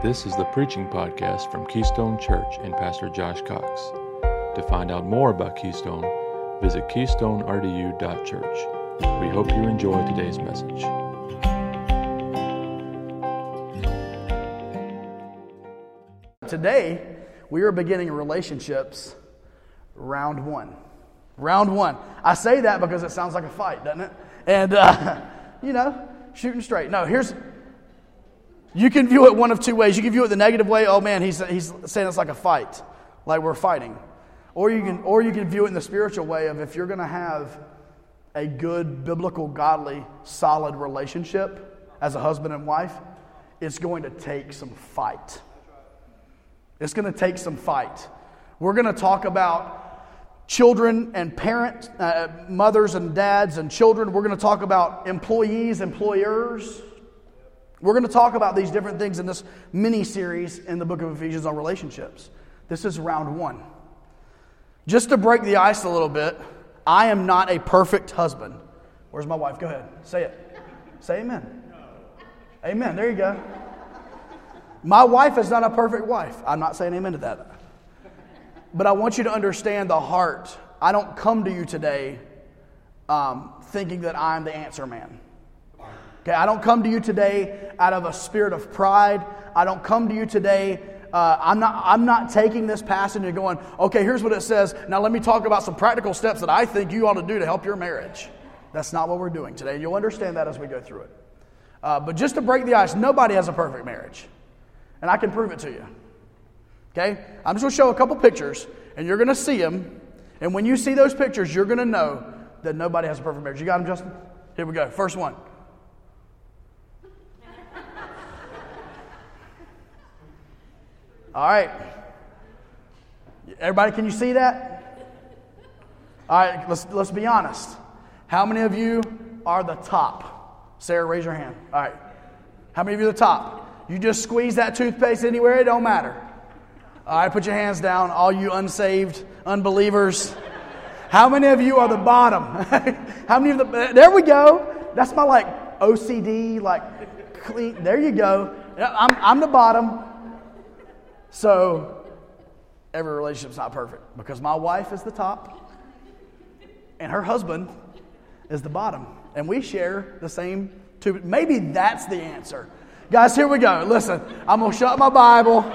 This is the preaching podcast from Keystone Church and Pastor Josh Cox. To find out more about Keystone, visit keystonerdu.church. We hope you enjoy today's message. Today, we are beginning relationships round one. Round one. I say that because it sounds like a fight, doesn't it? And, uh, you know, shooting straight. No, here's, you can view it one of two ways. You can view it the negative way, oh man, he's, he's saying it's like a fight, like we're fighting. Or you, can, or you can view it in the spiritual way of if you're going to have a good, biblical, godly, solid relationship as a husband and wife, it's going to take some fight. It's going to take some fight. We're going to talk about children and parents, uh, mothers and dads and children. We're going to talk about employees, employers. We're going to talk about these different things in this mini series in the book of Ephesians on relationships. This is round one. Just to break the ice a little bit, I am not a perfect husband. Where's my wife? Go ahead. Say it. Say amen. Amen. There you go. My wife is not a perfect wife. I'm not saying amen to that. But I want you to understand the heart. I don't come to you today um, thinking that I'm the answer man. Okay, I don't come to you today out of a spirit of pride. I don't come to you today. Uh, I'm, not, I'm not taking this passage and going, okay, here's what it says. Now let me talk about some practical steps that I think you ought to do to help your marriage. That's not what we're doing today. You'll understand that as we go through it. Uh, but just to break the ice, nobody has a perfect marriage. And I can prove it to you. Okay? I'm just going to show a couple pictures, and you're going to see them. And when you see those pictures, you're going to know that nobody has a perfect marriage. You got them, Justin? Here we go. First one. All right. Everybody, can you see that? All right, let's, let's be honest. How many of you are the top? Sarah, raise your hand. All right. How many of you are the top? You just squeeze that toothpaste anywhere, it don't matter. All right, put your hands down, all you unsaved unbelievers. How many of you are the bottom? How many of the, there we go. That's my like OCD, like clean. There you go. I'm, I'm the bottom. So, every relationship's not perfect because my wife is the top and her husband is the bottom. And we share the same two. Maybe that's the answer. Guys, here we go. Listen, I'm going to shut my Bible.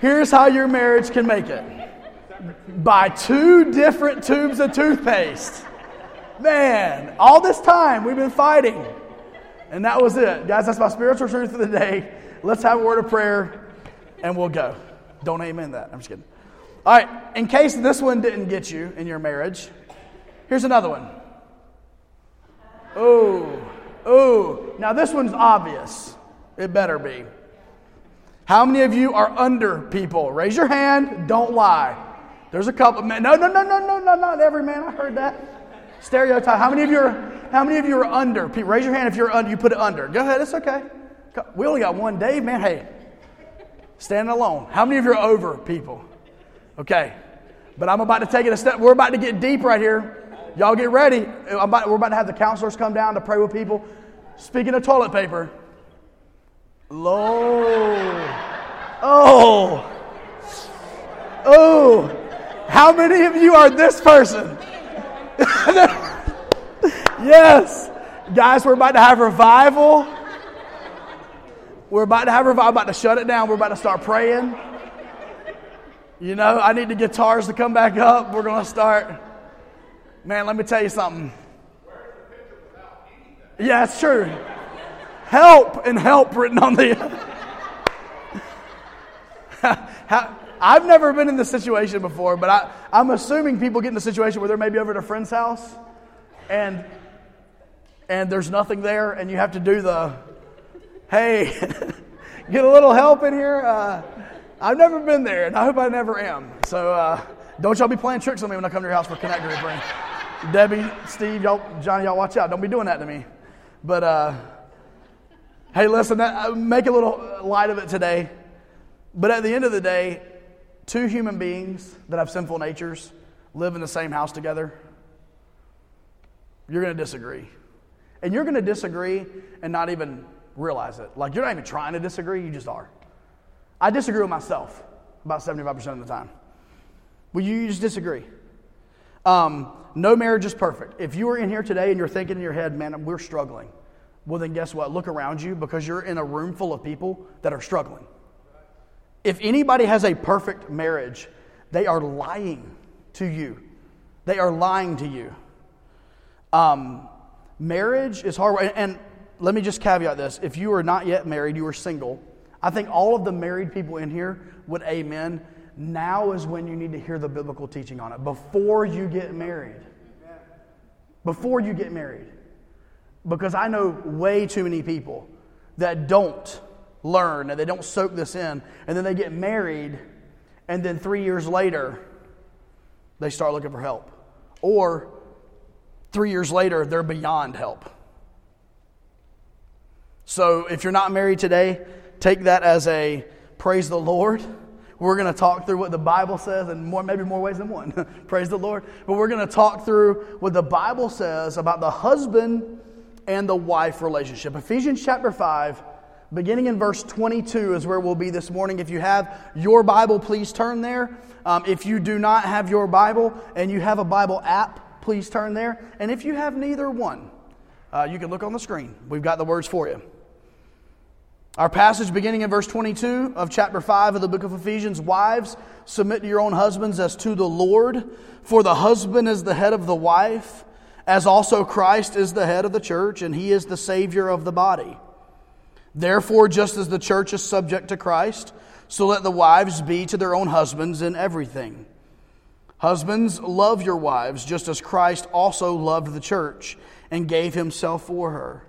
Here's how your marriage can make it buy two different tubes of toothpaste. Man, all this time we've been fighting. And that was it. Guys, that's my spiritual truth of the day. Let's have a word of prayer and we'll go. Don't amen that. I'm just kidding. All right, in case this one didn't get you in your marriage, here's another one. Oh, oh. Now this one's obvious. It better be. How many of you are under people? Raise your hand. Don't lie. There's a couple. Men. No, no, no, no, no, no, not every man. I heard that. Stereotype. How many of you are? How many of you are under? Raise your hand if you're under. You put it under. Go ahead. It's okay. We only got one Dave, man. Hey, Standing alone. How many of you are over people? Okay. But I'm about to take it a step. We're about to get deep right here. Y'all get ready. About, we're about to have the counselors come down to pray with people. Speaking of toilet paper. Low. Oh. Oh. How many of you are this person? yes. Guys, we're about to have revival. We're about to have revival, about to shut it down. We're about to start praying. You know, I need the guitars to come back up. We're going to start. Man, let me tell you something. Yeah, it's true. Help and help written on the. I've never been in this situation before, but I, I'm assuming people get in a situation where they're maybe over at a friend's house and and there's nothing there, and you have to do the hey, get a little help in here? Uh, I've never been there, and I hope I never am. So uh, don't y'all be playing tricks on me when I come to your house for Connect Group. Ring. Debbie, Steve, y'all, Johnny, y'all watch out. Don't be doing that to me. But uh, hey, listen, that, uh, make a little light of it today. But at the end of the day, two human beings that have sinful natures live in the same house together. You're going to disagree. And you're going to disagree and not even realize it. Like, you're not even trying to disagree, you just are. I disagree with myself about 75% of the time. Will you just disagree? Um, no marriage is perfect. If you are in here today and you're thinking in your head, man, we're struggling, well, then guess what? Look around you because you're in a room full of people that are struggling. If anybody has a perfect marriage, they are lying to you. They are lying to you. Um, marriage is hard. And, and let me just caveat this if you are not yet married, you are single. I think all of the married people in here would amen. Now is when you need to hear the biblical teaching on it before you get married. Before you get married. Because I know way too many people that don't learn and they don't soak this in, and then they get married, and then three years later, they start looking for help. Or three years later, they're beyond help. So if you're not married today, take that as a praise the Lord. We're going to talk through what the Bible says, and more, maybe more ways than one. praise the Lord. But we're going to talk through what the Bible says about the husband and the wife relationship. Ephesians chapter 5, beginning in verse 22, is where we'll be this morning. If you have your Bible, please turn there. Um, if you do not have your Bible and you have a Bible app, please turn there. And if you have neither one, uh, you can look on the screen. We've got the words for you. Our passage beginning in verse 22 of chapter 5 of the book of Ephesians Wives, submit to your own husbands as to the Lord, for the husband is the head of the wife, as also Christ is the head of the church, and he is the Savior of the body. Therefore, just as the church is subject to Christ, so let the wives be to their own husbands in everything. Husbands, love your wives, just as Christ also loved the church and gave himself for her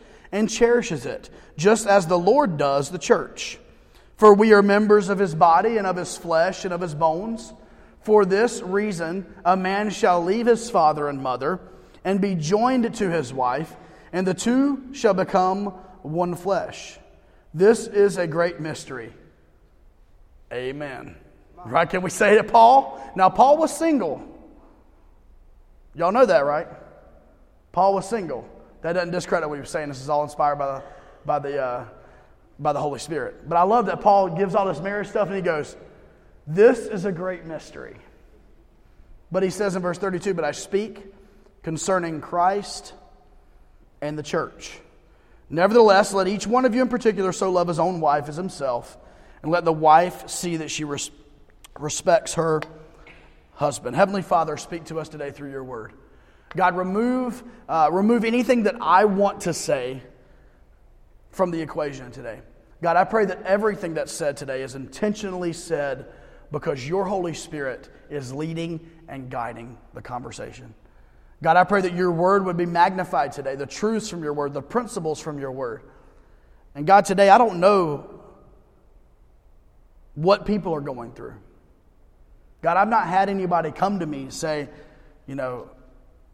and cherishes it, just as the Lord does the church. For we are members of his body and of his flesh and of his bones. For this reason, a man shall leave his father and mother and be joined to his wife, and the two shall become one flesh. This is a great mystery. Amen. Right? Can we say it, Paul? Now, Paul was single. Y'all know that, right? Paul was single. That doesn't discredit what was saying. This is all inspired by the, by the, uh, by the Holy Spirit. But I love that Paul gives all this marriage stuff and he goes, This is a great mystery. But he says in verse 32, But I speak concerning Christ and the church. Nevertheless, let each one of you in particular so love his own wife as himself, and let the wife see that she res- respects her husband. Heavenly Father, speak to us today through your word. God, remove, uh, remove anything that I want to say from the equation today. God, I pray that everything that's said today is intentionally said because your Holy Spirit is leading and guiding the conversation. God, I pray that your word would be magnified today, the truths from your word, the principles from your word. And God, today I don't know what people are going through. God, I've not had anybody come to me and say, you know,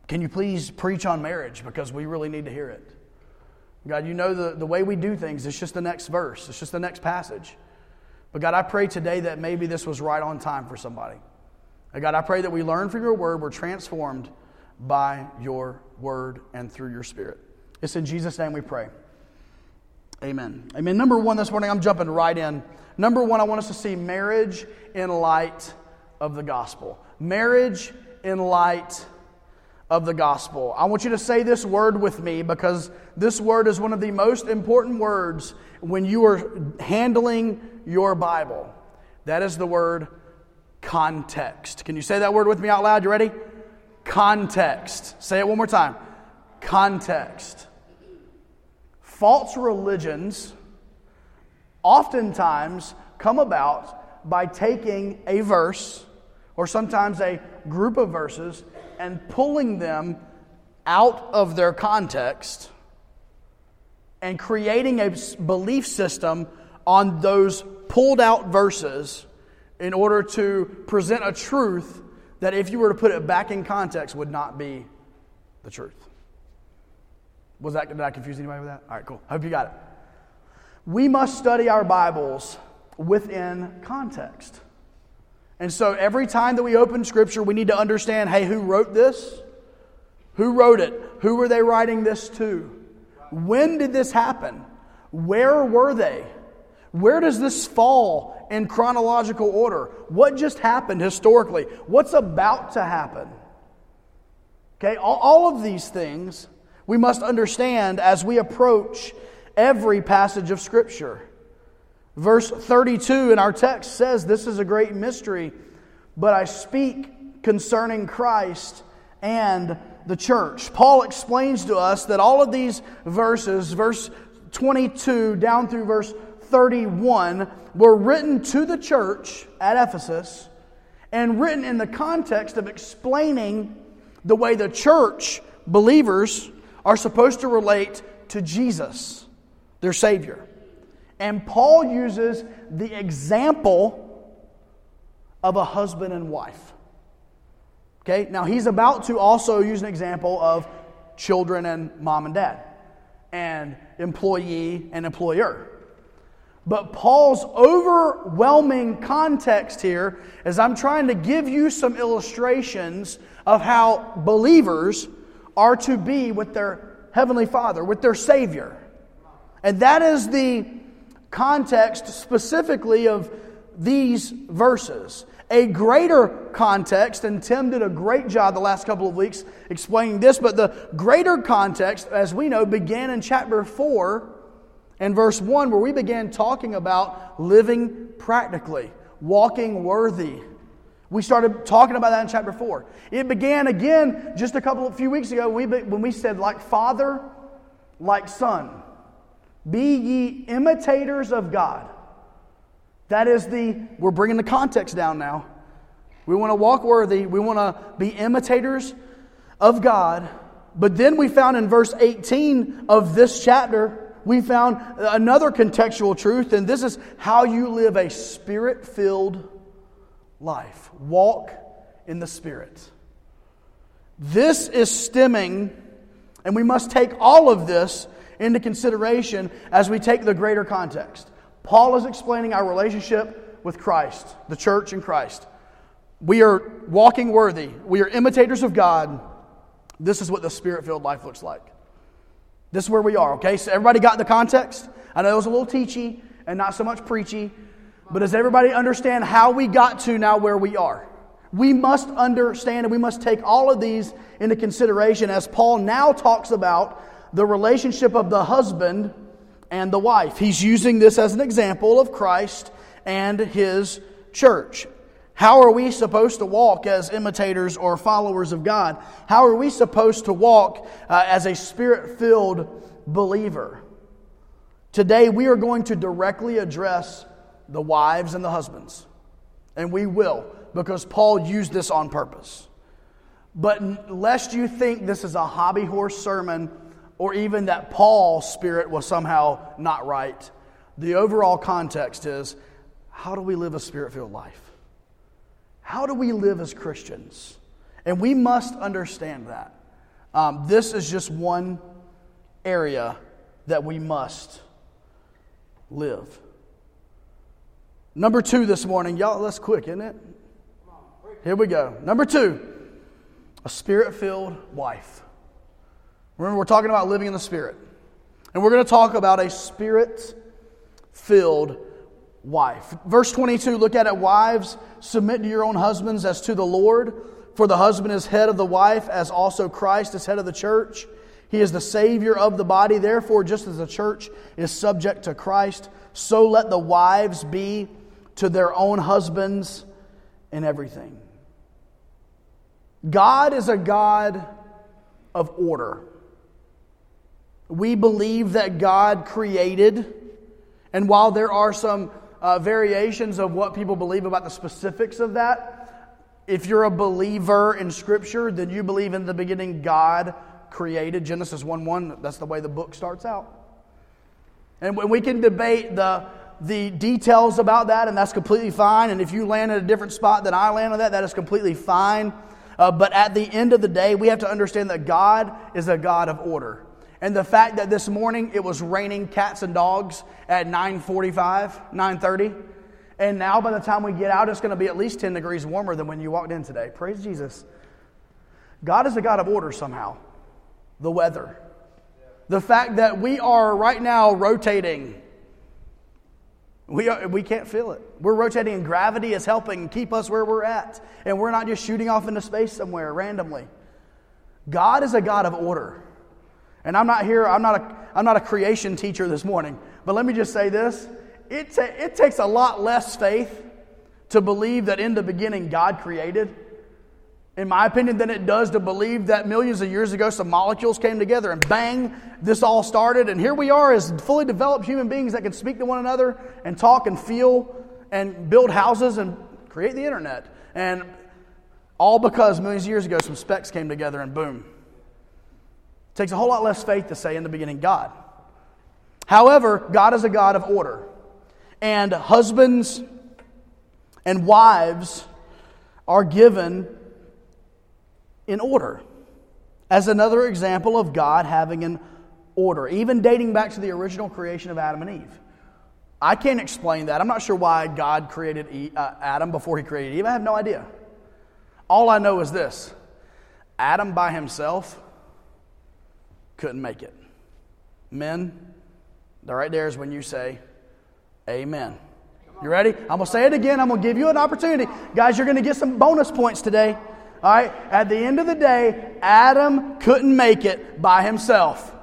can you please preach on marriage because we really need to hear it? God, you know the, the way we do things, it's just the next verse, it's just the next passage. But God, I pray today that maybe this was right on time for somebody. And God, I pray that we learn from your word, we're transformed by your word and through your spirit. It's in Jesus' name we pray. Amen. Amen. Number one this morning, I'm jumping right in. Number one, I want us to see marriage in light of the gospel. Marriage in light of the gospel. I want you to say this word with me because this word is one of the most important words when you are handling your Bible. That is the word context. Can you say that word with me out loud? You ready? Context. Say it one more time. Context. False religions oftentimes come about by taking a verse or sometimes a group of verses and pulling them out of their context and creating a belief system on those pulled out verses in order to present a truth that, if you were to put it back in context, would not be the truth. Was that, did I confuse anybody with that? All right, cool. I hope you got it. We must study our Bibles within context. And so every time that we open Scripture, we need to understand hey, who wrote this? Who wrote it? Who were they writing this to? When did this happen? Where were they? Where does this fall in chronological order? What just happened historically? What's about to happen? Okay, all, all of these things we must understand as we approach every passage of Scripture. Verse 32 in our text says, This is a great mystery, but I speak concerning Christ and the church. Paul explains to us that all of these verses, verse 22 down through verse 31, were written to the church at Ephesus and written in the context of explaining the way the church, believers, are supposed to relate to Jesus, their Savior. And Paul uses the example of a husband and wife. Okay, now he's about to also use an example of children and mom and dad, and employee and employer. But Paul's overwhelming context here is I'm trying to give you some illustrations of how believers are to be with their Heavenly Father, with their Savior. And that is the context specifically of these verses. A greater context, and Tim did a great job the last couple of weeks explaining this, but the greater context, as we know, began in chapter 4 and verse 1, where we began talking about living practically, walking worthy we started talking about that in chapter 4. It began again just a couple of few weeks ago when we, when we said, like Father, like Son. Be ye imitators of God. That is the, we're bringing the context down now. We want to walk worthy. We want to be imitators of God. But then we found in verse 18 of this chapter, we found another contextual truth, and this is how you live a spirit filled life. Walk in the Spirit. This is stemming, and we must take all of this into consideration as we take the greater context. Paul is explaining our relationship with Christ, the church and Christ. We are walking worthy, we are imitators of God. This is what the spirit filled life looks like. This is where we are, okay? So, everybody got the context? I know it was a little teachy and not so much preachy, but does everybody understand how we got to now where we are? We must understand and we must take all of these into consideration as Paul now talks about the relationship of the husband and the wife. He's using this as an example of Christ and his church. How are we supposed to walk as imitators or followers of God? How are we supposed to walk uh, as a spirit filled believer? Today, we are going to directly address the wives and the husbands. And we will, because Paul used this on purpose. But lest you think this is a hobby horse sermon or even that Paul's spirit was somehow not right, the overall context is how do we live a spirit filled life? How do we live as Christians? And we must understand that. Um, this is just one area that we must live. Number two this morning, y'all, that's quick, isn't it? Here we go. Number two, a spirit filled wife. Remember, we're talking about living in the Spirit. And we're going to talk about a spirit filled wife. Verse 22, look at it. Wives, submit to your own husbands as to the Lord. For the husband is head of the wife, as also Christ is head of the church. He is the Savior of the body. Therefore, just as the church is subject to Christ, so let the wives be to their own husbands in everything. God is a God of order. We believe that God created, and while there are some uh, variations of what people believe about the specifics of that, if you're a believer in Scripture, then you believe in the beginning God created. Genesis 1 1, that's the way the book starts out. And we can debate the the details about that, and that's completely fine. And if you land at a different spot than I land on that, that is completely fine. Uh, but at the end of the day, we have to understand that God is a God of order. And the fact that this morning it was raining cats and dogs at 9:45, 9:30, and now by the time we get out, it's going to be at least 10 degrees warmer than when you walked in today. Praise Jesus. God is a God of order somehow. The weather. The fact that we are right now rotating. We, are, we can't feel it. We're rotating, and gravity is helping keep us where we're at. And we're not just shooting off into space somewhere randomly. God is a God of order. And I'm not here, I'm not a, I'm not a creation teacher this morning, but let me just say this it, ta- it takes a lot less faith to believe that in the beginning God created, in my opinion, than it does to believe that millions of years ago some molecules came together and bang, this all started. And here we are as fully developed human beings that can speak to one another and talk and feel and build houses and create the internet. And all because millions of years ago some specks came together and boom. Takes a whole lot less faith to say in the beginning God. However, God is a God of order. And husbands and wives are given in order as another example of God having an order, even dating back to the original creation of Adam and Eve. I can't explain that. I'm not sure why God created uh, Adam before he created Eve. I have no idea. All I know is this Adam by himself couldn't make it. Men, the right there is when you say, Amen. You ready? I'm going to say it again. I'm going to give you an opportunity. Guys, you're going to get some bonus points today. All right? At the end of the day, Adam couldn't make it by himself.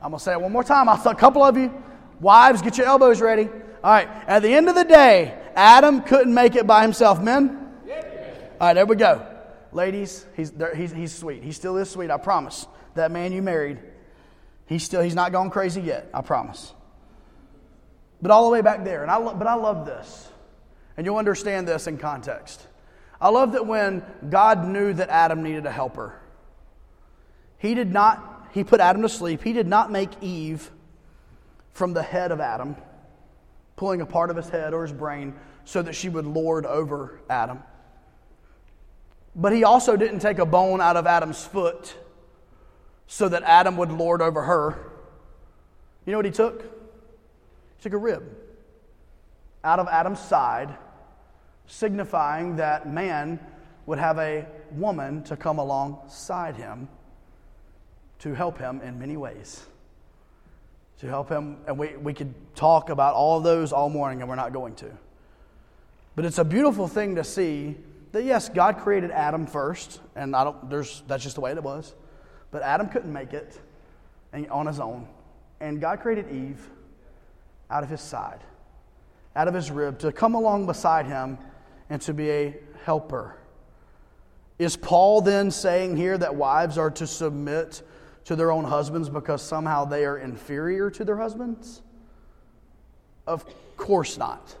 I'm going to say it one more time. I'll a couple of you. Wives, get your elbows ready. All right. At the end of the day, Adam couldn't make it by himself. Men? All right, there we go. Ladies, he's, he's, he's sweet. He still is sweet, I promise. That man you married, he's still, he's not gone crazy yet, I promise. But all the way back there. And I lo- but I love this. And you'll understand this in context. I love that when God knew that Adam needed a helper, he did not, he put Adam to sleep. He did not make Eve from the head of Adam, pulling a part of his head or his brain so that she would lord over Adam. But he also didn't take a bone out of Adam's foot so that Adam would lord over her. You know what he took? He took a rib out of Adam's side, signifying that man would have a woman to come alongside him to help him in many ways. To help him, and we, we could talk about all those all morning, and we're not going to. But it's a beautiful thing to see that yes, God created Adam first, and I don't, there's, that's just the way it was. But Adam couldn't make it on his own. And God created Eve out of his side, out of his rib, to come along beside him and to be a helper. Is Paul then saying here that wives are to submit to their own husbands because somehow they are inferior to their husbands? Of course not.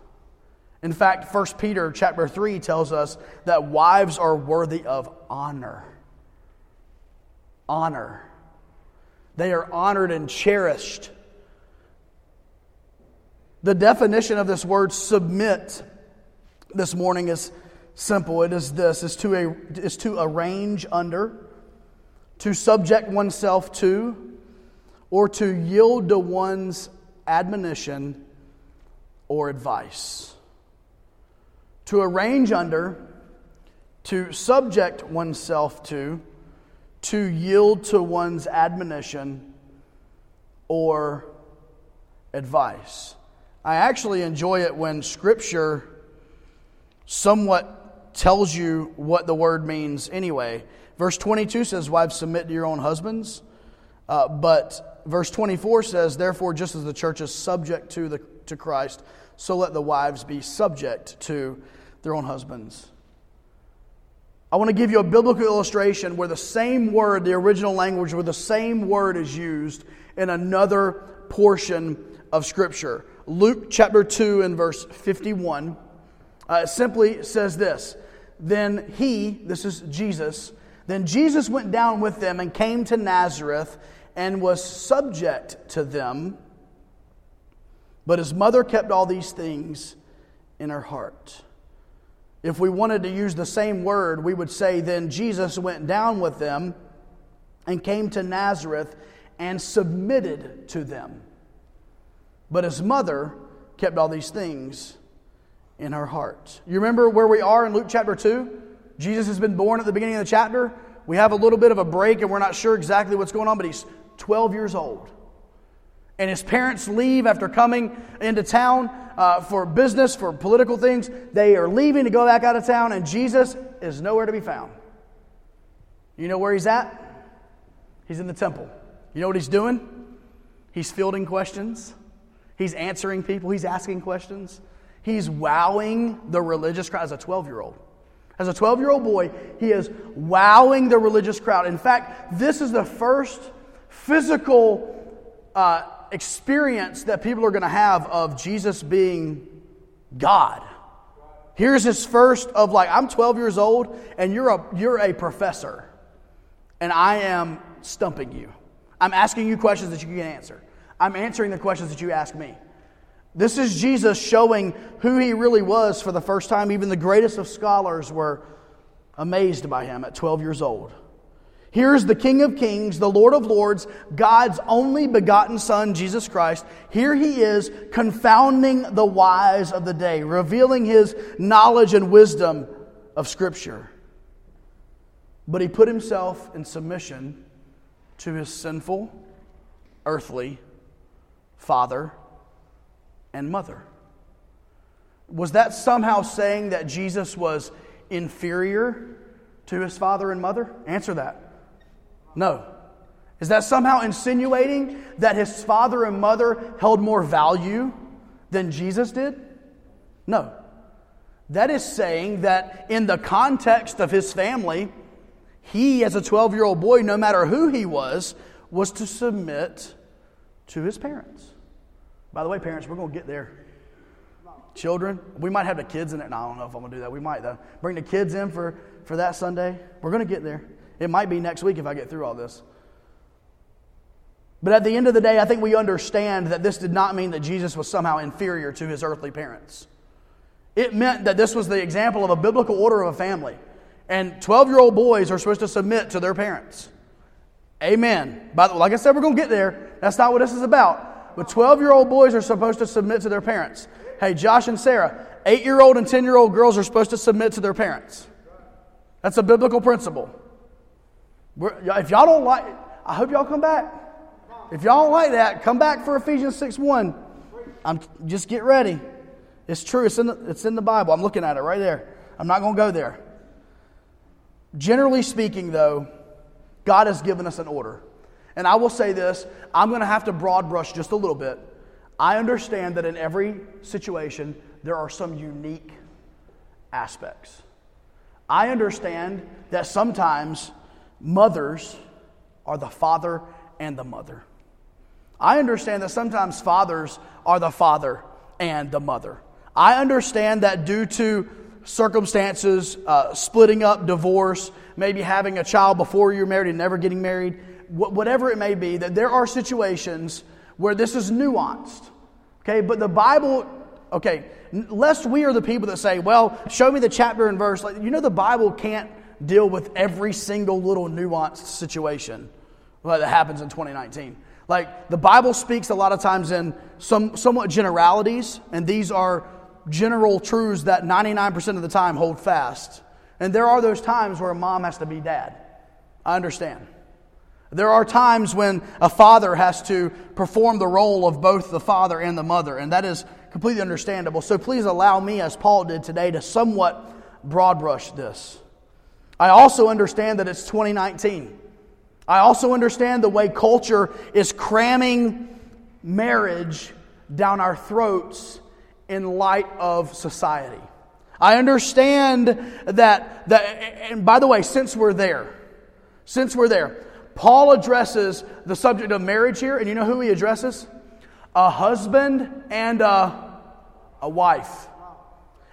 In fact, 1 Peter chapter 3 tells us that wives are worthy of honor. Honor. They are honored and cherished. The definition of this word submit this morning is simple. It is this is to, a, is to arrange under, to subject oneself to, or to yield to one's admonition or advice. To arrange under, to subject oneself to, to yield to one's admonition or advice. I actually enjoy it when Scripture somewhat tells you what the word means anyway. Verse 22 says, Wives, submit to your own husbands. Uh, but verse 24 says, Therefore, just as the church is subject to, the, to Christ, so let the wives be subject to their own husbands. I want to give you a biblical illustration where the same word, the original language, where the same word is used in another portion of Scripture. Luke chapter 2 and verse 51 uh, simply says this Then he, this is Jesus, then Jesus went down with them and came to Nazareth and was subject to them. But his mother kept all these things in her heart. If we wanted to use the same word, we would say, Then Jesus went down with them and came to Nazareth and submitted to them. But his mother kept all these things in her heart. You remember where we are in Luke chapter 2? Jesus has been born at the beginning of the chapter. We have a little bit of a break and we're not sure exactly what's going on, but he's 12 years old. And his parents leave after coming into town uh, for business, for political things. They are leaving to go back out of town, and Jesus is nowhere to be found. You know where he's at? He's in the temple. You know what he's doing? He's fielding questions, he's answering people, he's asking questions, he's wowing the religious crowd as a 12 year old. As a 12 year old boy, he is wowing the religious crowd. In fact, this is the first physical uh, experience that people are going to have of Jesus being God. Here's his first of like, I'm 12 years old and you're a, you're a professor and I am stumping you. I'm asking you questions that you can answer. I'm answering the questions that you ask me. This is Jesus showing who he really was for the first time. Even the greatest of scholars were amazed by him at 12 years old. Here's the King of Kings, the Lord of Lords, God's only begotten Son, Jesus Christ. Here he is, confounding the wise of the day, revealing his knowledge and wisdom of Scripture. But he put himself in submission to his sinful, earthly father and mother. Was that somehow saying that Jesus was inferior to his father and mother? Answer that. No. Is that somehow insinuating that his father and mother held more value than Jesus did? No. That is saying that in the context of his family, he, as a 12 year old boy, no matter who he was, was to submit to his parents. By the way, parents, we're going to get there. Children, we might have the kids in it. No, I don't know if I'm going to do that. We might, though. Bring the kids in for, for that Sunday. We're going to get there. It might be next week if I get through all this. But at the end of the day, I think we understand that this did not mean that Jesus was somehow inferior to his earthly parents. It meant that this was the example of a biblical order of a family. And 12 year old boys are supposed to submit to their parents. Amen. By the, like I said, we're going to get there. That's not what this is about. But 12 year old boys are supposed to submit to their parents. Hey, Josh and Sarah, 8 year old and 10 year old girls are supposed to submit to their parents. That's a biblical principle. We're, if y'all don't like, I hope y'all come back. If y'all don't like that, come back for Ephesians 6 1. I'm, just get ready. It's true, it's in, the, it's in the Bible. I'm looking at it right there. I'm not going to go there. Generally speaking, though, God has given us an order. And I will say this I'm going to have to broad brush just a little bit. I understand that in every situation, there are some unique aspects. I understand that sometimes mothers are the father and the mother. I understand that sometimes fathers are the father and the mother. I understand that due to circumstances, uh, splitting up, divorce, maybe having a child before you're married and never getting married, wh- whatever it may be, that there are situations where this is nuanced. Okay, but the Bible, okay, lest we are the people that say, well, show me the chapter and verse. Like, you know, the Bible can't deal with every single little nuanced situation that happens in 2019. Like the Bible speaks a lot of times in some somewhat generalities, and these are general truths that 99% of the time hold fast. And there are those times where a mom has to be dad. I understand. There are times when a father has to perform the role of both the father and the mother, and that is completely understandable. So please allow me, as Paul did today, to somewhat broad brush this. I also understand that it's 2019. I also understand the way culture is cramming marriage down our throats in light of society. I understand that, that, and by the way, since we're there, since we're there, Paul addresses the subject of marriage here, and you know who he addresses? A husband and a, a wife.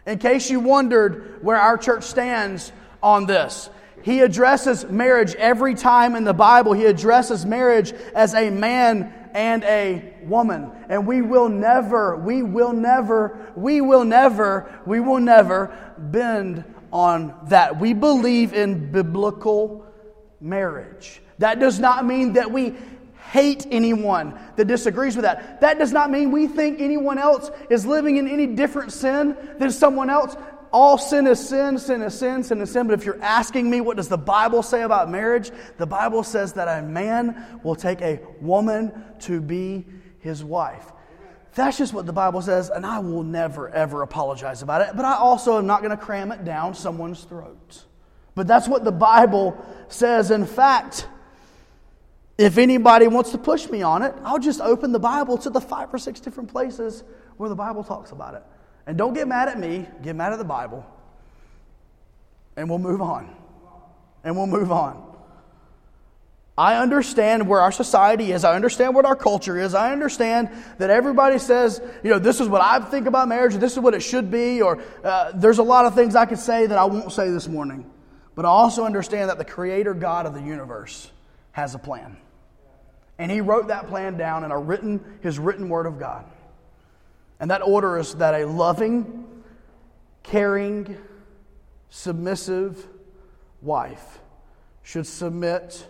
In case you wondered where our church stands on this. He addresses marriage every time in the Bible. He addresses marriage as a man and a woman. And we will never, we will never, we will never, we will never bend on that. We believe in biblical marriage. That does not mean that we hate anyone that disagrees with that. That does not mean we think anyone else is living in any different sin than someone else. All sin is sin, sin is sin, sin is sin. But if you're asking me, what does the Bible say about marriage? The Bible says that a man will take a woman to be his wife. That's just what the Bible says, and I will never, ever apologize about it. But I also am not going to cram it down someone's throat. But that's what the Bible says. In fact, if anybody wants to push me on it, I'll just open the Bible to the five or six different places where the Bible talks about it. And don't get mad at me, get mad at the Bible. And we'll move on. And we'll move on. I understand where our society is. I understand what our culture is. I understand that everybody says, you know, this is what I think about marriage, this is what it should be, or uh, there's a lot of things I could say that I won't say this morning. But I also understand that the Creator God of the universe has a plan. And He wrote that plan down in a written, His written Word of God. And that order is that a loving, caring, submissive wife should submit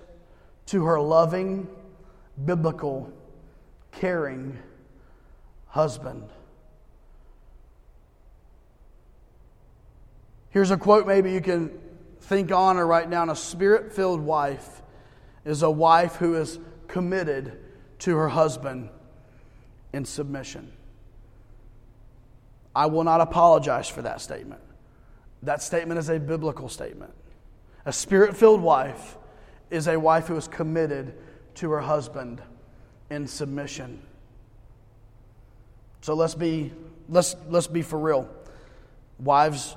to her loving, biblical, caring husband. Here's a quote maybe you can think on or write down. A spirit filled wife is a wife who is committed to her husband in submission. I will not apologize for that statement. That statement is a biblical statement. A spirit filled wife is a wife who is committed to her husband in submission. So let's be, let's, let's be for real. Wives,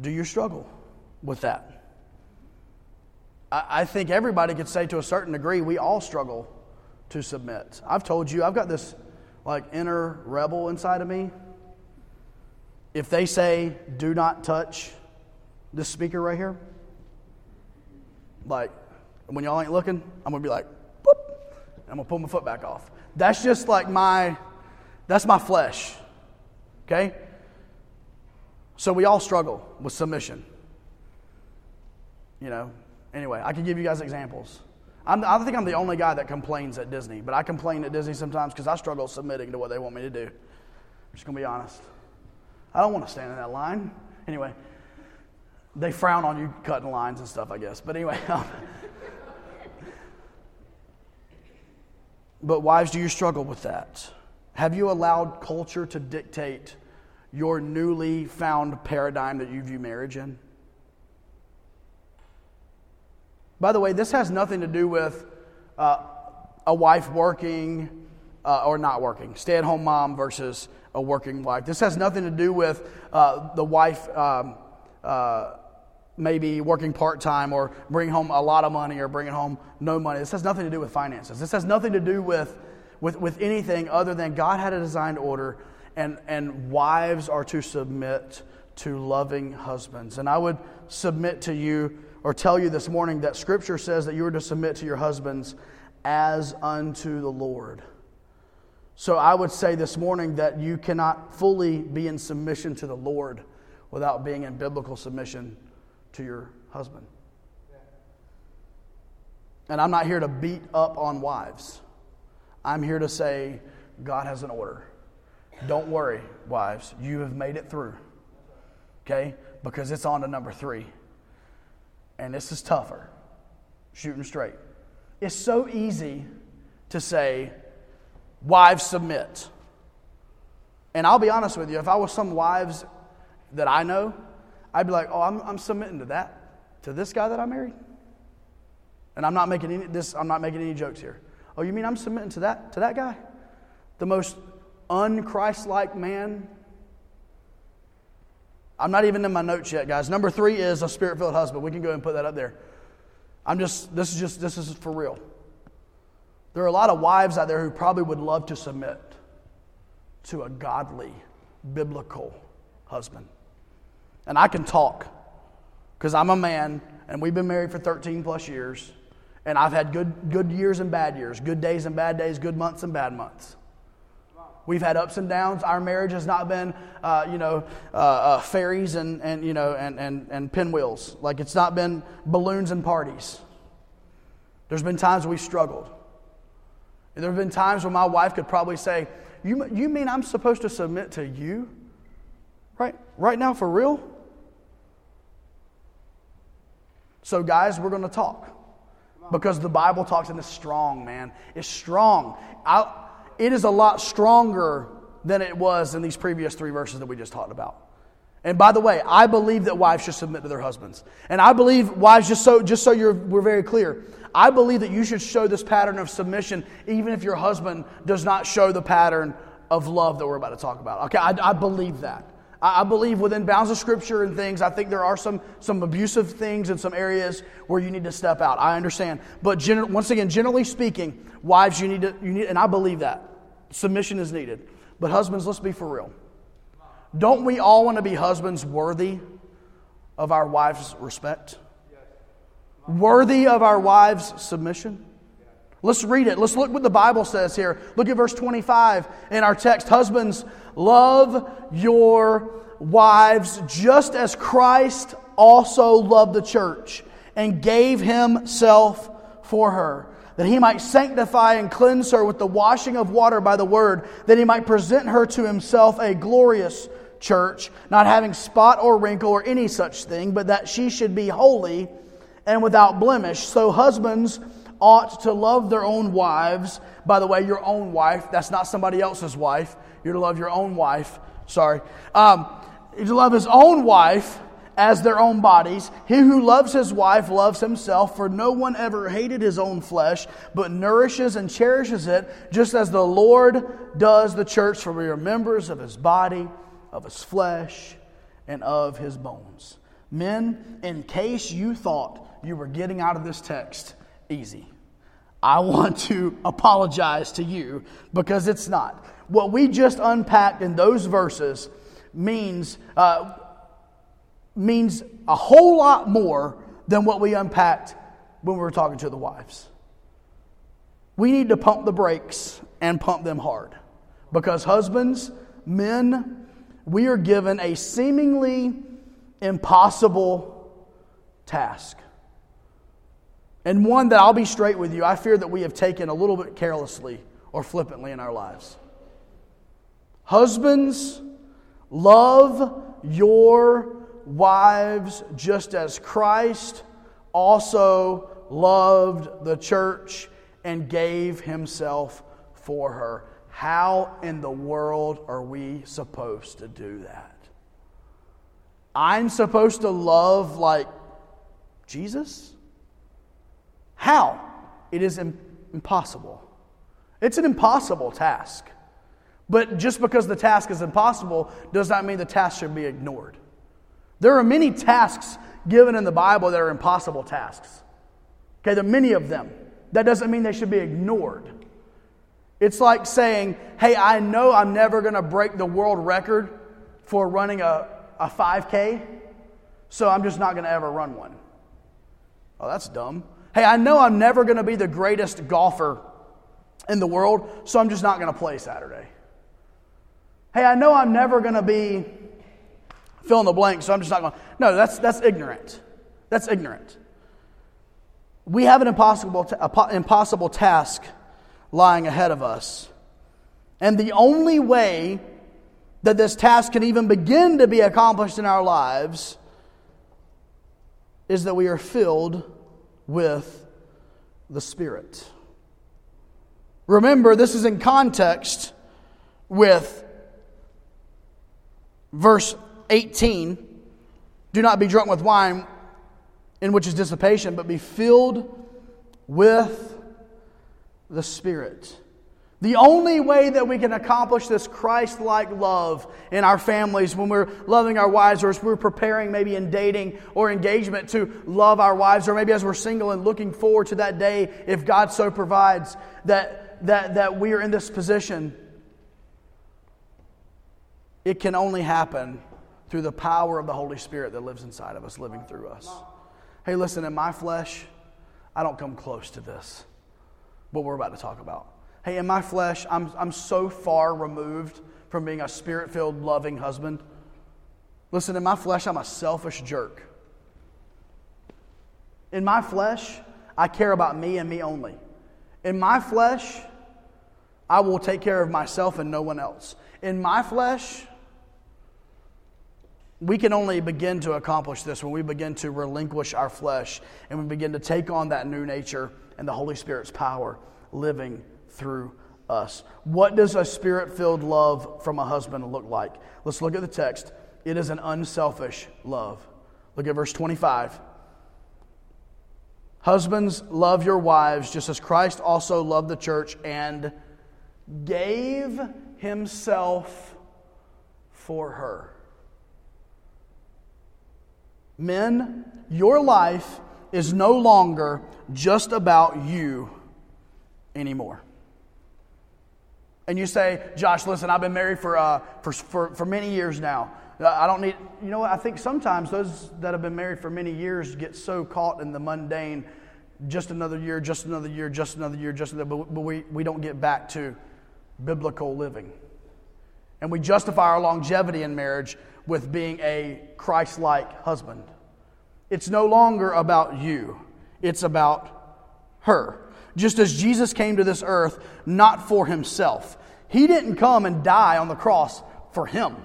do you struggle with that? I, I think everybody could say to a certain degree, we all struggle to submit. I've told you, I've got this like inner rebel inside of me if they say, do not touch this speaker right here, like when y'all ain't looking, I'm gonna be like, Boop, and I'm gonna pull my foot back off. That's just like my, that's my flesh. Okay? So we all struggle with submission. You know, anyway, I can give you guys examples. I'm, I think I'm the only guy that complains at Disney, but I complain at Disney sometimes because I struggle submitting to what they want me to do. I'm just gonna be honest. I don't want to stand in that line. Anyway, they frown on you cutting lines and stuff, I guess. But anyway. Um, but wives, do you struggle with that? Have you allowed culture to dictate your newly found paradigm that you view marriage in? By the way, this has nothing to do with uh, a wife working uh, or not working, stay at home mom versus a working wife. This has nothing to do with uh, the wife um, uh, maybe working part time or bringing home a lot of money or bringing home no money. This has nothing to do with finances. This has nothing to do with, with, with anything other than God had a designed order, and, and wives are to submit to loving husbands. And I would submit to you or tell you this morning that Scripture says that you are to submit to your husbands as unto the Lord. So I would say this morning that you cannot fully be in submission to the Lord without being in biblical submission to your husband. And I'm not here to beat up on wives. I'm here to say God has an order. Don't worry, wives, you have made it through. Okay? Because it's on to number three. And this is tougher. Shooting straight. It's so easy to say, wives submit. And I'll be honest with you, if I was some wives that I know, I'd be like, oh, I'm, I'm submitting to that, to this guy that I married. And I'm not making any this, I'm not making any jokes here. Oh, you mean I'm submitting to that, to that guy? The most unchrist-like man. I'm not even in my notes yet, guys. Number three is a spirit-filled husband. We can go and put that up there. I'm just, this is just, this is for real. There are a lot of wives out there who probably would love to submit to a godly, biblical husband. And I can talk because I'm a man and we've been married for 13 plus years. And I've had good, good years and bad years, good days and bad days, good months and bad months. We've had ups and downs. Our marriage has not been, uh, you know, uh, uh, fairies and, and, you know, and, and, and pinwheels. Like it's not been balloons and parties. There's been times we've struggled. And there have been times when my wife could probably say, you, you mean I'm supposed to submit to you? Right? Right now, for real? So, guys, we're going to talk. Because the Bible talks and it's strong, man. It's strong. I, it is a lot stronger than it was in these previous three verses that we just talked about. And by the way, I believe that wives should submit to their husbands. And I believe wives, just so, just so you're, we're very clear, I believe that you should show this pattern of submission even if your husband does not show the pattern of love that we're about to talk about. Okay, I, I believe that. I, I believe within bounds of scripture and things, I think there are some, some abusive things in some areas where you need to step out. I understand. But gener- once again, generally speaking, wives, you need to, you need, and I believe that. Submission is needed. But husbands, let's be for real. Don't we all want to be husbands worthy of our wives' respect? Worthy of our wives' submission? Let's read it. Let's look what the Bible says here. Look at verse 25 in our text. Husbands, love your wives just as Christ also loved the church and gave himself for her that he might sanctify and cleanse her with the washing of water by the word, that he might present her to himself a glorious church, not having spot or wrinkle or any such thing, but that she should be holy and without blemish. So husbands ought to love their own wives. By the way, your own wife, that's not somebody else's wife. You're to love your own wife. Sorry. Um, to love his own wife as their own bodies. He who loves his wife loves himself, for no one ever hated his own flesh, but nourishes and cherishes it, just as the Lord does the church, for we are members of his body of his flesh, and of his bones. Men, in case you thought you were getting out of this text easy, I want to apologize to you because it's not. What we just unpacked in those verses means, uh, means a whole lot more than what we unpacked when we were talking to the wives. We need to pump the brakes and pump them hard because husbands, men, we are given a seemingly impossible task. And one that I'll be straight with you, I fear that we have taken a little bit carelessly or flippantly in our lives. Husbands, love your wives just as Christ also loved the church and gave himself for her. How in the world are we supposed to do that? I'm supposed to love like Jesus? How? It is impossible. It's an impossible task. But just because the task is impossible does not mean the task should be ignored. There are many tasks given in the Bible that are impossible tasks. Okay, there are many of them. That doesn't mean they should be ignored. It's like saying, hey, I know I'm never going to break the world record for running a, a 5K, so I'm just not going to ever run one. Oh, that's dumb. Hey, I know I'm never going to be the greatest golfer in the world, so I'm just not going to play Saturday. Hey, I know I'm never going to be fill in the blank, so I'm just not going. No, that's that's ignorant. That's ignorant. We have an impossible, impossible task lying ahead of us. And the only way that this task can even begin to be accomplished in our lives is that we are filled with the Spirit. Remember, this is in context with verse 18 Do not be drunk with wine, in which is dissipation, but be filled with the Spirit. The only way that we can accomplish this Christ like love in our families when we're loving our wives, or as we're preparing maybe in dating or engagement to love our wives, or maybe as we're single and looking forward to that day, if God so provides, that, that, that we are in this position, it can only happen through the power of the Holy Spirit that lives inside of us, living through us. Hey, listen, in my flesh, I don't come close to this, what we're about to talk about. Hey, in my flesh, I'm, I'm so far removed from being a spirit filled, loving husband. Listen, in my flesh, I'm a selfish jerk. In my flesh, I care about me and me only. In my flesh, I will take care of myself and no one else. In my flesh, we can only begin to accomplish this when we begin to relinquish our flesh and we begin to take on that new nature and the Holy Spirit's power living through us. What does a spirit filled love from a husband look like? Let's look at the text. It is an unselfish love. Look at verse 25. Husbands, love your wives just as Christ also loved the church and gave himself for her. Men, your life is no longer just about you anymore. And you say, Josh, listen, I've been married for, uh, for, for, for many years now. Uh, I don't need, you know? I think sometimes those that have been married for many years get so caught in the mundane, just another year, just another year, just another year, just another, but, but we, we don't get back to biblical living. And we justify our longevity in marriage with being a Christ like husband. It's no longer about you, it's about her. Just as Jesus came to this earth not for himself, he didn't come and die on the cross for him.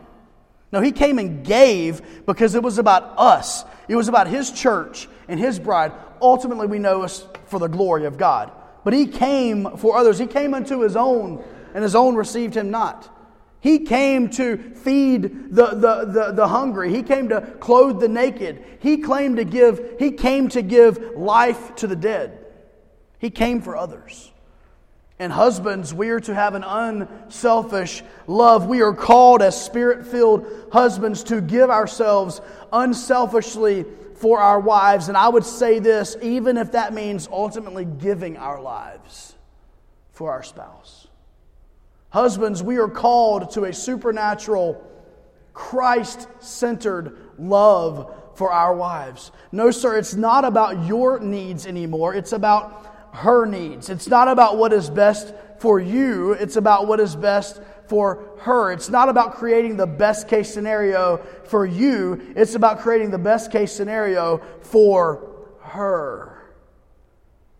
No, he came and gave because it was about us. It was about his church and his bride. Ultimately, we know us for the glory of God. But he came for others. He came unto his own, and his own received him not. He came to feed the, the, the, the, hungry. He came to clothe the naked. He claimed to give, he came to give life to the dead. He came for others. And husbands, we are to have an unselfish love. We are called as spirit filled husbands to give ourselves unselfishly for our wives. And I would say this, even if that means ultimately giving our lives for our spouse. Husbands, we are called to a supernatural, Christ centered love for our wives. No, sir, it's not about your needs anymore. It's about her needs. It's not about what is best for you, it's about what is best for her. It's not about creating the best case scenario for you, it's about creating the best case scenario for her.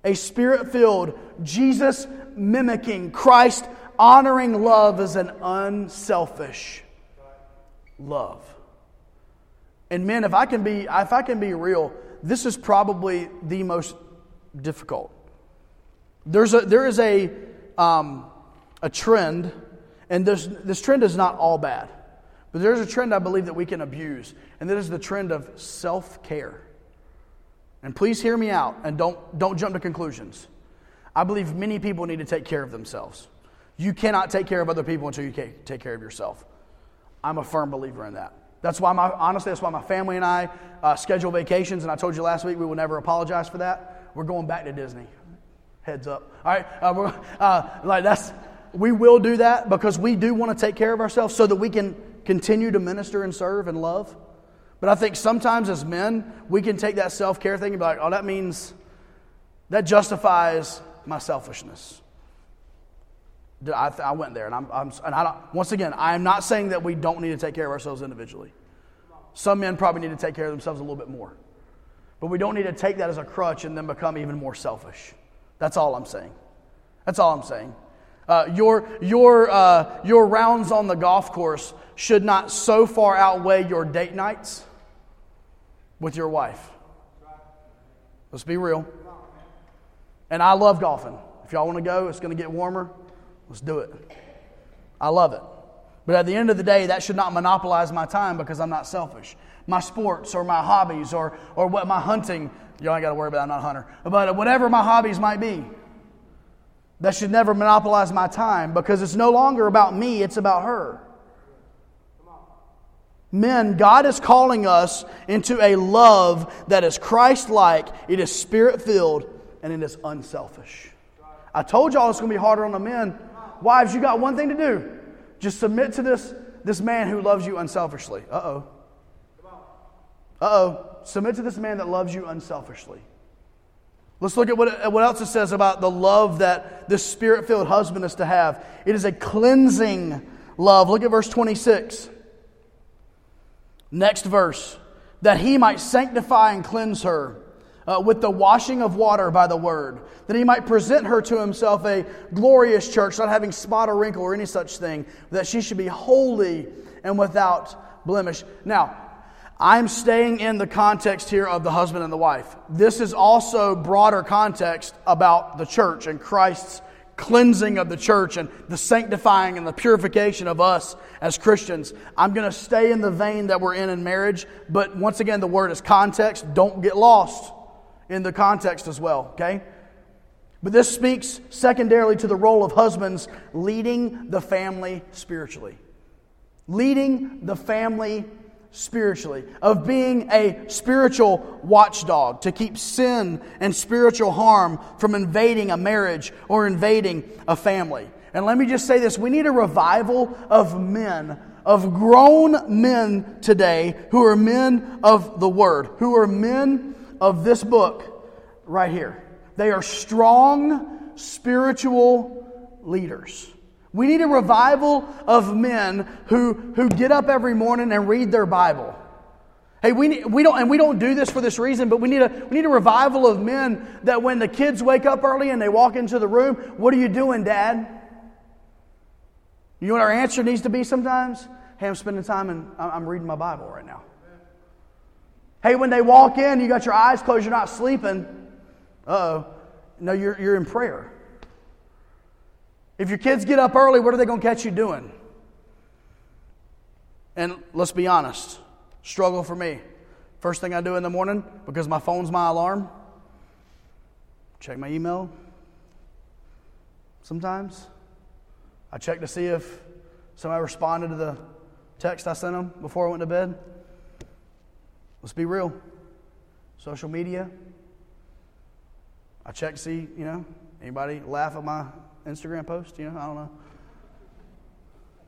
A spirit filled, Jesus mimicking, Christ honoring love is an unselfish love. And men, if I can be, if I can be real, this is probably the most difficult. There's a, there is a, um, a trend, and this, this trend is not all bad, but there's a trend I believe that we can abuse, and that is the trend of self care. And please hear me out and don't, don't jump to conclusions. I believe many people need to take care of themselves. You cannot take care of other people until you take care of yourself. I'm a firm believer in that. That's why my, honestly, that's why my family and I uh, schedule vacations. And I told you last week we will never apologize for that. We're going back to Disney. Heads up. All right. Uh, uh, like that's, we will do that because we do want to take care of ourselves so that we can continue to minister and serve and love. But I think sometimes as men, we can take that self care thing and be like, oh, that means that justifies my selfishness. I, I went there, and I'm, I'm and I don't, once again, I am not saying that we don't need to take care of ourselves individually. Some men probably need to take care of themselves a little bit more, but we don't need to take that as a crutch and then become even more selfish. That's all I'm saying. That's all I'm saying. Uh, your, your, uh, your rounds on the golf course should not so far outweigh your date nights with your wife. Let's be real. And I love golfing. If y'all want to go, it's going to get warmer. Let's do it. I love it. But at the end of the day, that should not monopolize my time because I'm not selfish. My sports or my hobbies or, or what my hunting, you ain't got to worry about, I'm not a hunter, but whatever my hobbies might be, that should never monopolize my time because it's no longer about me, it's about her. Men, God is calling us into a love that is Christ like, it is spirit filled, and it is unselfish. I told y'all it's going to be harder on the men Wives, you got one thing to do. Just submit to this, this man who loves you unselfishly. Uh oh. Uh oh. Submit to this man that loves you unselfishly. Let's look at what, what else it says about the love that this spirit filled husband is to have. It is a cleansing love. Look at verse 26. Next verse. That he might sanctify and cleanse her uh, with the washing of water by the word, that he might present her to himself a glorious church, not having spot or wrinkle or any such thing, that she should be holy and without blemish. Now, I'm staying in the context here of the husband and the wife. This is also broader context about the church and Christ's cleansing of the church and the sanctifying and the purification of us as Christians. I'm going to stay in the vein that we're in in marriage, but once again, the word is context. Don't get lost in the context as well, okay? But this speaks secondarily to the role of husbands leading the family spiritually. Leading the family spiritually, of being a spiritual watchdog to keep sin and spiritual harm from invading a marriage or invading a family. And let me just say this we need a revival of men, of grown men today who are men of the Word, who are men of this book right here. They are strong spiritual leaders. We need a revival of men who, who get up every morning and read their Bible. Hey, we, need, we don't, and we don't do this for this reason, but we need, a, we need a revival of men that when the kids wake up early and they walk into the room, what are you doing, Dad? You know what our answer needs to be sometimes? Hey, I'm spending time and I'm reading my Bible right now. Hey, when they walk in, you got your eyes closed, you're not sleeping. Uh oh. No, you're, you're in prayer. If your kids get up early, what are they going to catch you doing? And let's be honest, struggle for me. First thing I do in the morning, because my phone's my alarm, check my email. Sometimes I check to see if somebody responded to the text I sent them before I went to bed. Let's be real. Social media. I check to see, you know, anybody laugh at my Instagram post? You know, I don't know.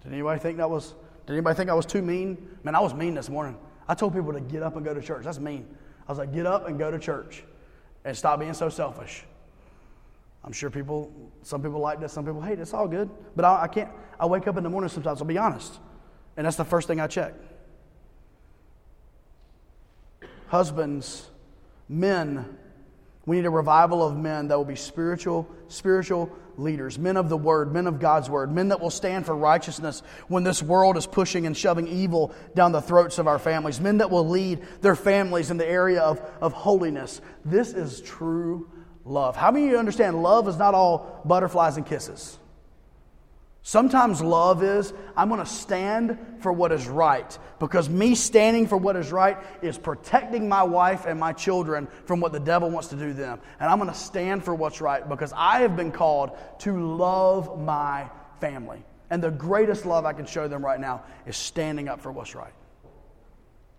Did anybody think that was? Did anybody think I was too mean? Man, I was mean this morning. I told people to get up and go to church. That's mean. I was like, get up and go to church, and stop being so selfish. I'm sure people, some people like this, some people hate it. It's all good. But I, I can't. I wake up in the morning sometimes. I'll be honest, and that's the first thing I check. Husbands, men we need a revival of men that will be spiritual, spiritual leaders, men of the word, men of God's word, men that will stand for righteousness when this world is pushing and shoving evil down the throats of our families, men that will lead their families in the area of, of holiness. This is true love. How many of you understand love is not all butterflies and kisses? Sometimes love is, I'm going to stand for what is right because me standing for what is right is protecting my wife and my children from what the devil wants to do them. And I'm going to stand for what's right because I have been called to love my family. And the greatest love I can show them right now is standing up for what's right.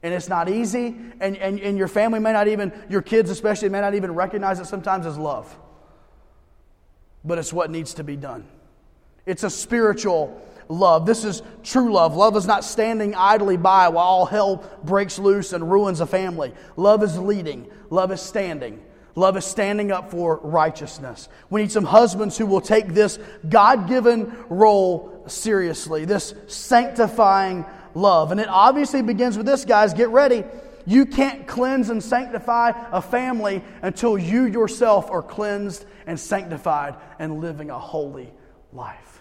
And it's not easy, and, and, and your family may not even, your kids especially, may not even recognize it sometimes as love. But it's what needs to be done. It's a spiritual love. This is true love. Love is not standing idly by while all hell breaks loose and ruins a family. Love is leading, love is standing. Love is standing up for righteousness. We need some husbands who will take this God given role seriously, this sanctifying love. And it obviously begins with this, guys. Get ready. You can't cleanse and sanctify a family until you yourself are cleansed and sanctified and living a holy life.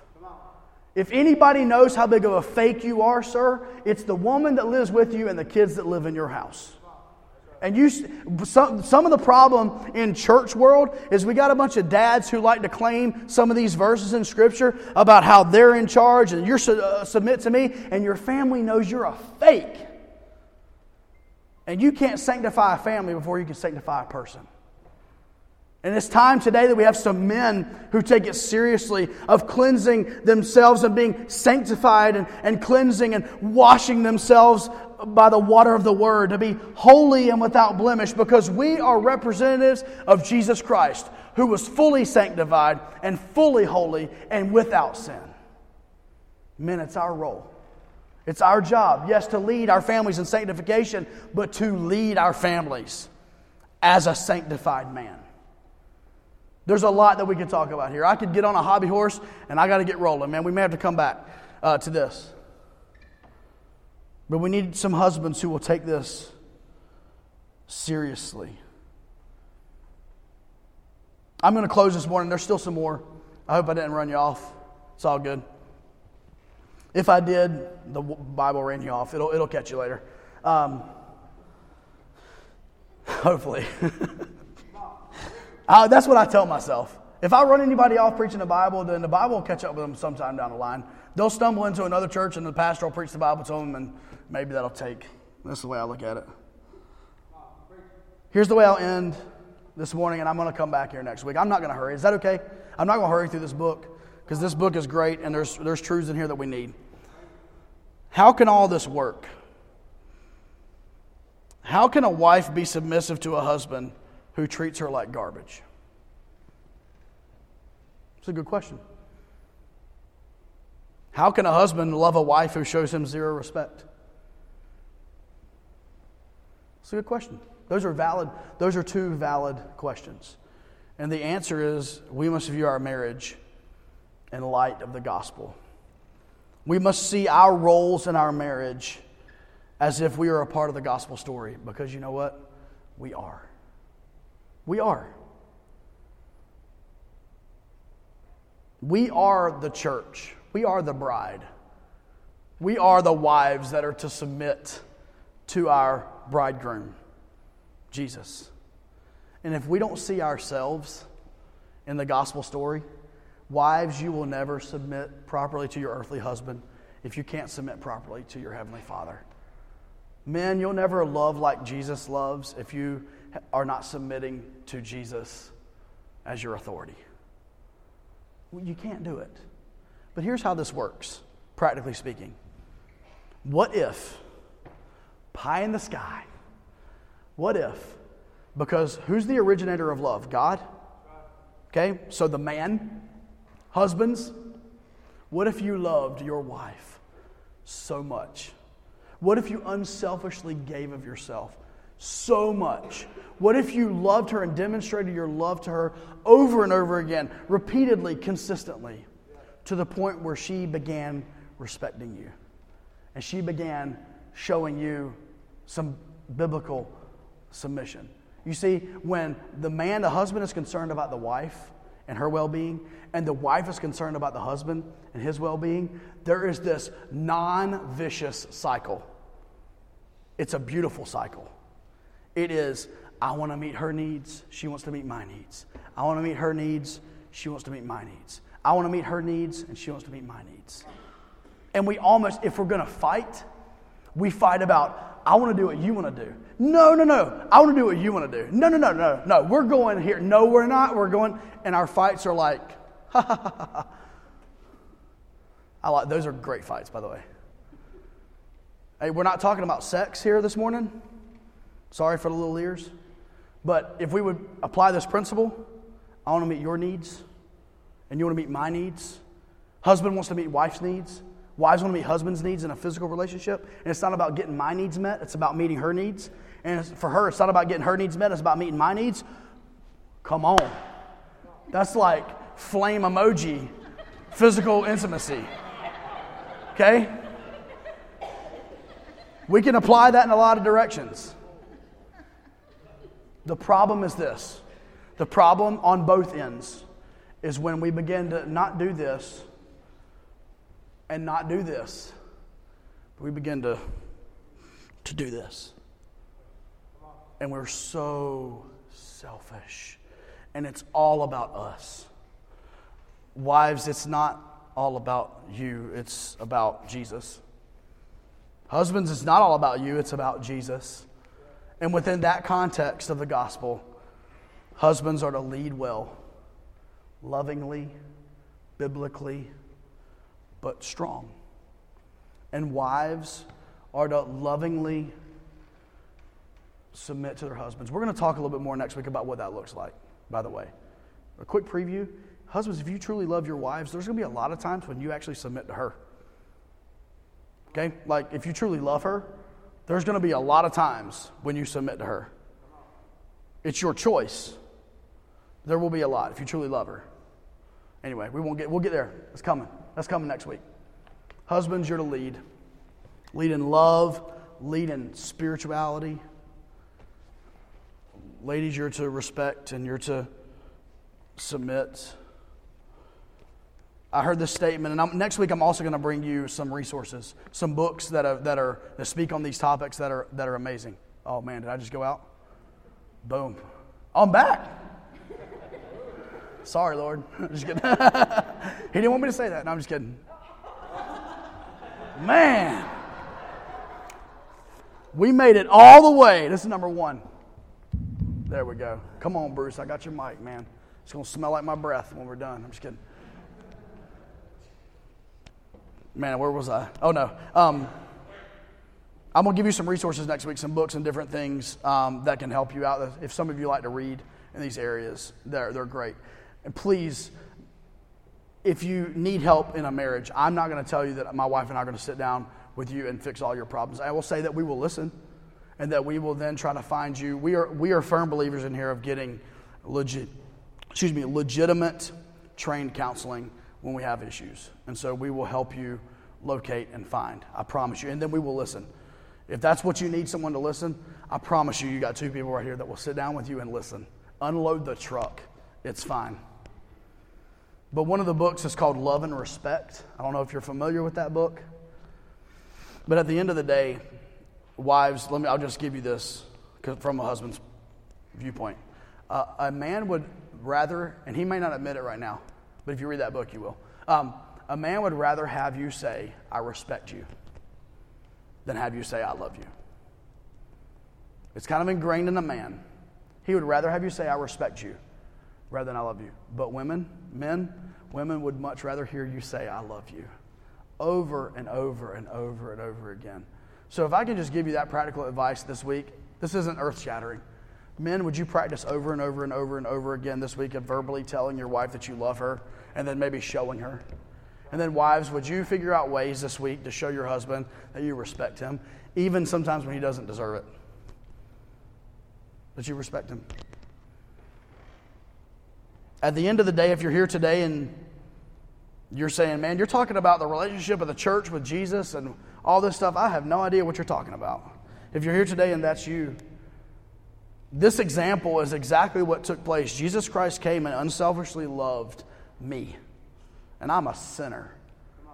If anybody knows how big of a fake you are, sir, it's the woman that lives with you and the kids that live in your house. And you, some, some of the problem in church world is we got a bunch of dads who like to claim some of these verses in Scripture about how they're in charge and you're uh, submit to me, and your family knows you're a fake. And you can't sanctify a family before you can sanctify a person. And it's time today that we have some men who take it seriously of cleansing themselves and being sanctified and, and cleansing and washing themselves by the water of the word to be holy and without blemish because we are representatives of Jesus Christ who was fully sanctified and fully holy and without sin. Men, it's our role. It's our job, yes, to lead our families in sanctification, but to lead our families as a sanctified man. There's a lot that we could talk about here. I could get on a hobby horse and I got to get rolling, man. We may have to come back uh, to this. But we need some husbands who will take this seriously. I'm going to close this morning. There's still some more. I hope I didn't run you off. It's all good. If I did, the Bible ran you off. It'll, it'll catch you later. Um, hopefully. uh, that's what I tell myself. If I run anybody off preaching the Bible, then the Bible will catch up with them sometime down the line. They'll stumble into another church and the pastor will preach the Bible to them, and maybe that'll take. That's the way I look at it. Here's the way I'll end this morning, and I'm going to come back here next week. I'm not going to hurry. Is that okay? I'm not going to hurry through this book because this book is great and there's, there's truths in here that we need. How can all this work? How can a wife be submissive to a husband who treats her like garbage? It's a good question. How can a husband love a wife who shows him zero respect? It's a good question. Those are valid, those are two valid questions. And the answer is we must view our marriage in light of the gospel. We must see our roles in our marriage as if we are a part of the gospel story because you know what? We are. We are. We are the church. We are the bride. We are the wives that are to submit to our bridegroom. Jesus. And if we don't see ourselves in the gospel story, wives, you will never submit properly to your earthly husband if you can't submit properly to your heavenly father. Men, you'll never love like Jesus loves if you are not submitting to Jesus as your authority. You can't do it. But here's how this works, practically speaking. What if, pie in the sky, what if? Because who's the originator of love? God? Okay, so the man, husbands, what if you loved your wife so much? What if you unselfishly gave of yourself so much? What if you loved her and demonstrated your love to her over and over again, repeatedly, consistently, to the point where she began respecting you and she began showing you some biblical submission. You see, when the man, the husband, is concerned about the wife and her well being, and the wife is concerned about the husband and his well being, there is this non vicious cycle. It's a beautiful cycle. It is, I want to meet her needs, she wants to meet my needs. I want to meet her needs, she wants to meet my needs. I want to meet her needs, and she wants to meet my needs. And we almost, if we're going to fight, we fight about, I want to do what you want to do. No, no, no. I want to do what you want to do. No, no, no, no, no. We're going here. No, we're not. We're going, and our fights are like, ha ha ha ha. I like those are great fights, by the way. Hey, we're not talking about sex here this morning. Sorry for the little ears. But if we would apply this principle, I want to meet your needs, and you want to meet my needs. Husband wants to meet wife's needs. Wives want to meet husband's needs in a physical relationship. And it's not about getting my needs met, it's about meeting her needs. And for her, it's not about getting her needs met, it's about meeting my needs. Come on. That's like flame emoji, physical intimacy. Okay? We can apply that in a lot of directions. The problem is this the problem on both ends is when we begin to not do this and not do this, we begin to, to do this. And we're so selfish. And it's all about us. Wives, it's not all about you, it's about Jesus. Husbands, it's not all about you, it's about Jesus. And within that context of the gospel, husbands are to lead well, lovingly, biblically, but strong. And wives are to lovingly, submit to their husbands. We're going to talk a little bit more next week about what that looks like, by the way. A quick preview husbands, if you truly love your wives, there's going to be a lot of times when you actually submit to her. Okay? Like, if you truly love her, there's going to be a lot of times when you submit to her. It's your choice. There will be a lot if you truly love her. Anyway, we won't get, we'll get there. It's coming. That's coming next week. Husbands, you're to lead. Lead in love, lead in spirituality. Ladies, you're to respect and you're to submit. I heard this statement, and I'm, next week I'm also going to bring you some resources, some books that are, that are that speak on these topics that are that are amazing. Oh man, did I just go out? Boom, I'm back. Sorry, Lord. just kidding. he didn't want me to say that. No, I'm just kidding. Man, we made it all the way. This is number one. There we go. Come on, Bruce. I got your mic, man. It's going to smell like my breath when we're done. I'm just kidding. Man, where was I? Oh, no. Um, I'm going to give you some resources next week, some books and different things um, that can help you out. If some of you like to read in these areas, they're, they're great. And please, if you need help in a marriage, I'm not going to tell you that my wife and I are going to sit down with you and fix all your problems. I will say that we will listen and that we will then try to find you. We are, we are firm believers in here of getting legit, excuse me, legitimate trained counseling when we have issues. And so we will help you locate and find. I promise you. And then we will listen. If that's what you need someone to listen, I promise you, you got two people right here that will sit down with you and listen. Unload the truck. It's fine. But one of the books is called Love and Respect. I don't know if you're familiar with that book. But at the end of the day, wives, let me, I'll just give you this from a husband's viewpoint. Uh, a man would rather, and he may not admit it right now, but if you read that book, you will. Um, a man would rather have you say, I respect you, than have you say, I love you. It's kind of ingrained in a man. He would rather have you say, I respect you, rather than I love you. But women, men, women would much rather hear you say, I love you, over and over and over and over again. So if I can just give you that practical advice this week, this isn't earth shattering. Men, would you practice over and over and over and over again this week of verbally telling your wife that you love her and then maybe showing her? And then, wives, would you figure out ways this week to show your husband that you respect him, even sometimes when he doesn't deserve it? That you respect him. At the end of the day, if you're here today and you're saying, man, you're talking about the relationship of the church with Jesus and all this stuff. I have no idea what you're talking about. If you're here today and that's you, this example is exactly what took place. Jesus Christ came and unselfishly loved me, and I'm a sinner.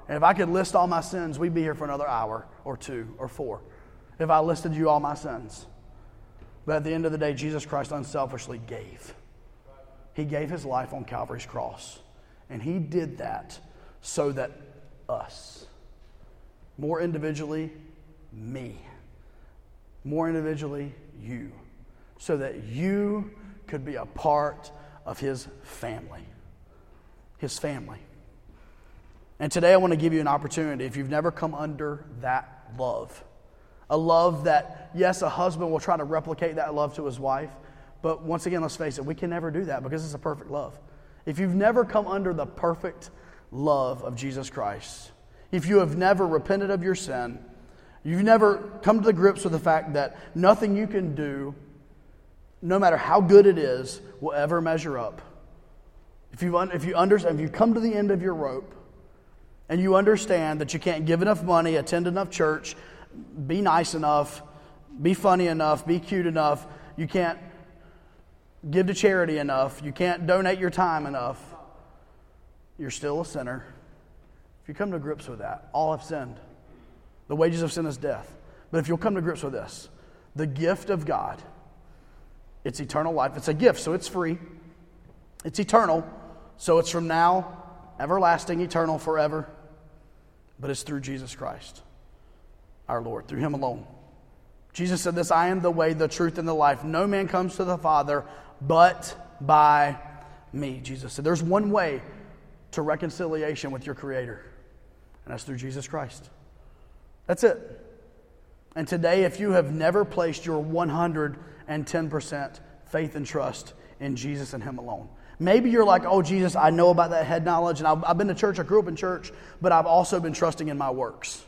And if I could list all my sins, we'd be here for another hour or two or four if I listed you all my sins. But at the end of the day, Jesus Christ unselfishly gave. He gave his life on Calvary's cross. And he did that so that us, more individually, me. More individually, you. So that you could be a part of his family. His family. And today I want to give you an opportunity if you've never come under that love. A love that, yes, a husband will try to replicate that love to his wife, but once again, let's face it, we can never do that because it's a perfect love. If you've never come under the perfect love of Jesus Christ, if you have never repented of your sin, you've never come to the grips with the fact that nothing you can do, no matter how good it is, will ever measure up. If, you've, if, you understand, if you come to the end of your rope and you understand that you can't give enough money, attend enough church, be nice enough, be funny enough, be cute enough, you can't give to charity enough, you can't donate your time enough, you're still a sinner if you come to grips with that, all have sinned. The wages of sin is death. But if you'll come to grips with this, the gift of God, it's eternal life. It's a gift, so it's free. It's eternal, so it's from now, everlasting, eternal, forever. But it's through Jesus Christ, our Lord, through Him alone. Jesus said this I am the way, the truth, and the life. No man comes to the Father but by me. Jesus said, There's one way to reconciliation with your Creator and that's through Jesus Christ. That's it. And today, if you have never placed your 110% faith and trust in Jesus and Him alone, maybe you're like, oh, Jesus, I know about that head knowledge, and I've, I've been to church, I grew up in church, but I've also been trusting in my works.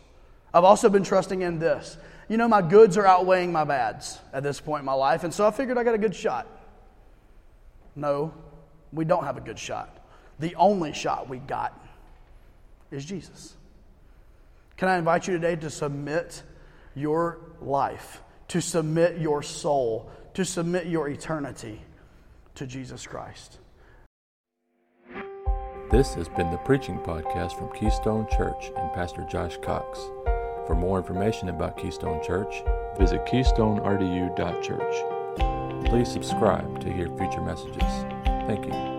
I've also been trusting in this. You know, my goods are outweighing my bads at this point in my life, and so I figured I got a good shot. No, We don't have a good shot. The only shot we got is Jesus. Can I invite you today to submit your life, to submit your soul, to submit your eternity to Jesus Christ? This has been the preaching podcast from Keystone Church and Pastor Josh Cox. For more information about Keystone Church, visit keystonerdu.church. Please subscribe to hear future messages. Thank you.